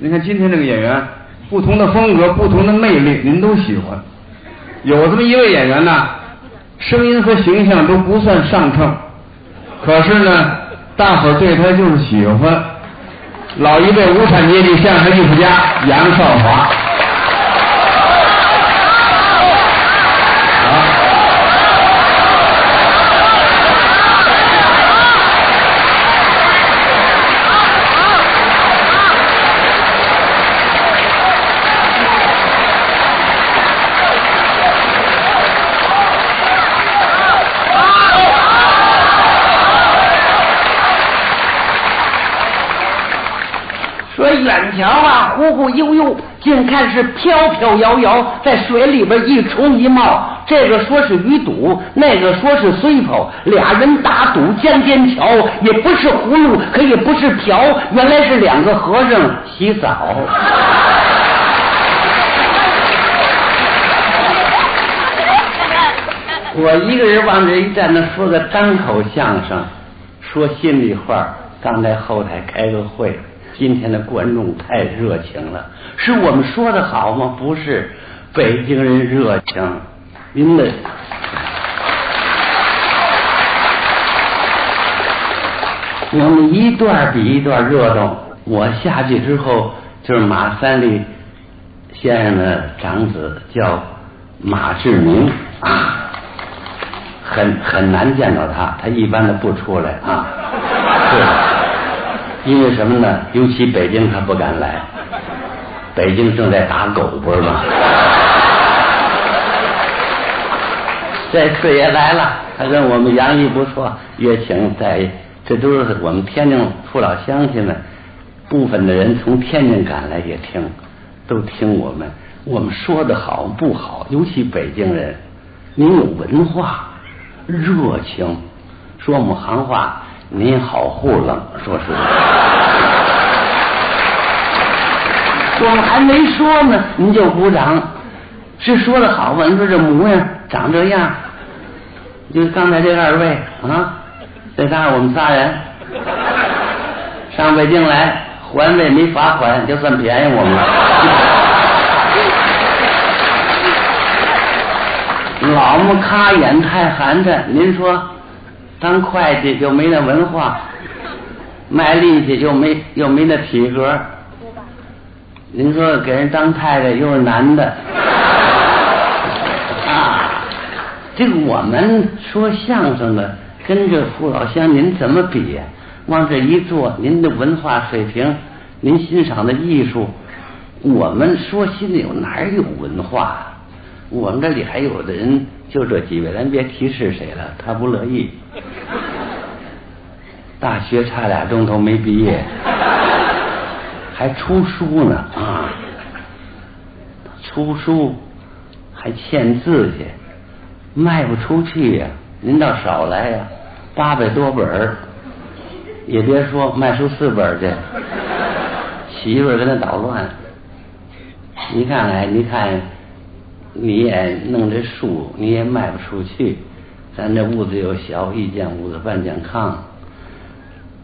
你看今天这个演员，不同的风格，不同的魅力，您都喜欢。有这么一位演员呢，声音和形象都不算上乘，可是呢，大伙儿对他就是喜欢。老一辈无产阶级相声艺术家杨少华。远瞧啊，忽忽悠悠，近看是飘飘摇摇，在水里边一冲一冒。这个说是鱼肚，那个说是水泡，俩人打赌尖尖瞧，也不是葫芦，可也不是瓢，原来是两个和尚洗澡。我一个人往这一站，那说个单口相声，说心里话。刚在后台开个会，今天的观众太热情了，是我们说的好吗？不是，北京人热情。您们，我们一段比一段热闹。我下去之后，就是马三立先生的长子，叫马志明啊。很很难见到他，他一般的不出来啊。是，因为什么呢？尤其北京他不敢来，北京正在打狗，不是吗？这次也来了，他跟我们杨毅不错，约请在，这都是我们天津父老乡亲们，部分的人从天津赶来也听，都听我们，我们说的好不好？尤其北京人，您有文化。热情，说我们行话，您好糊弄，说实话。我们还没说呢，您就鼓掌，是说的好吗？你说这模样长这样，就刚才这二位啊，这仨我们仨人上北京来环卫没罚款，就算便宜我们了。老么卡眼太寒碜，您说，当会计又没那文化，卖力气又没又没那体格，您说给人当太太又是男的，啊，这个我们说相声的跟这父老乡您怎么比呀？往这一坐，您的文化水平，您欣赏的艺术，我们说心里有哪有文化？我们这里还有的人就这几位，咱别提是谁了，他不乐意。大学差俩钟头没毕业，还出书呢啊！出书还签字去，卖不出去呀！您倒少来呀，八百多本儿，也别说卖出四本去，媳妇儿跟他捣乱。你看来，你看。你也弄这书，你也卖不出去。咱这屋子又小，一间屋子半间炕，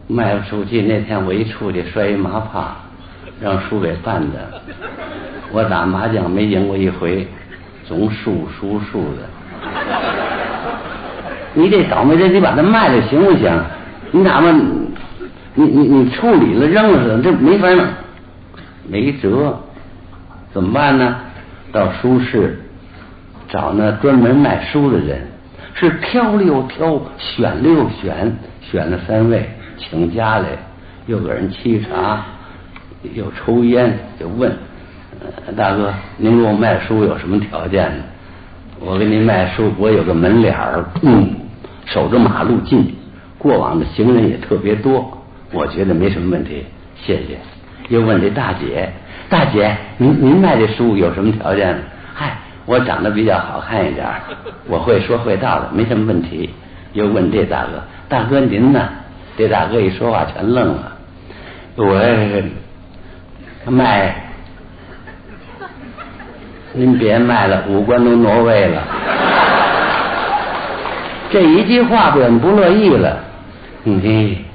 卖不出去。那天我一出去摔一马趴，让书给绊的。我打麻将没赢过一回，总输输输的。你这倒霉人，你把它卖了行不行？你哪怕你你你处理了扔了，这没法弄，没辙，怎么办呢？到书市。找那专门卖书的人，是挑了又挑，选了又选，选了三位，请家来，又给人沏茶，又抽烟，就问大哥，您给我卖书有什么条件呢？我给您卖书，我有个门脸儿，嗯，守着马路近，过往的行人也特别多，我觉得没什么问题，谢谢。又问这大姐，大姐，您您卖这书有什么条件呢？嗨。我长得比较好看一点，我会说会道的，没什么问题。又问这大哥：“大哥您呢？”这大哥一说话全愣了。我卖，您别卖了，五官都挪位了。这一句话我们不乐意了。你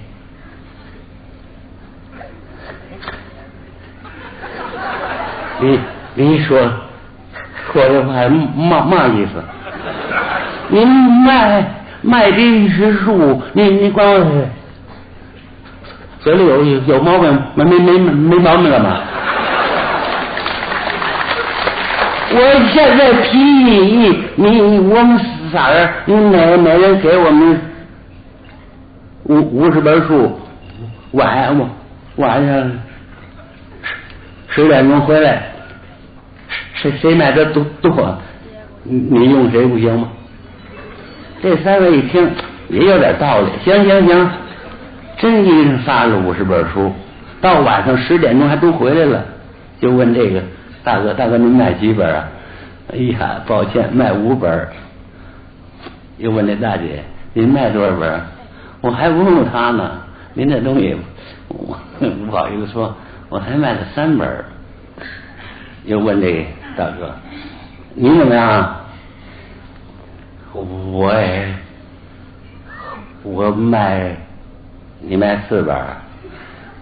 你你说说这话嘛嘛意思？您卖卖的是树，你你管我嘴里有有毛病没没没没毛病了吧？我现在提议你我们仨人，你每每人给我们五五十本书，晚晚晚上十点钟回来，谁谁买的多多，你用谁不行吗？这三位一听也有点道理，行行行，真一人发了五十本书，到晚上十点钟还都回来了，就问这个。大哥，大哥，您卖几本啊？哎呀，抱歉，卖五本。又问那大姐，您卖多少本？我还问问他呢。您这东西，我不好意思说，我才卖了三本。又问这大哥，您怎么样？我也，我卖，你卖四本，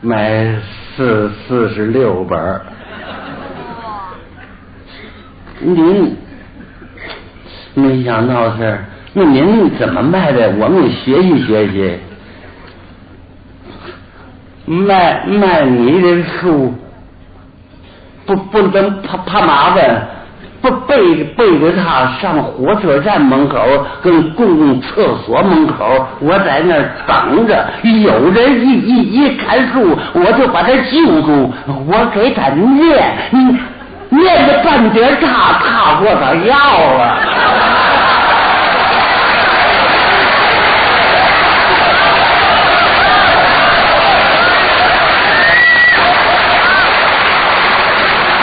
卖四四十六本。您没想到是，那您怎么卖的？我们也学习学习。卖卖你的书，不不能怕怕麻烦，不背背着他上火车站门口跟公共厕所门口，我在那儿等着，有人一一一看书，我就把他揪住，我给他念。念着半截，他他过他要了。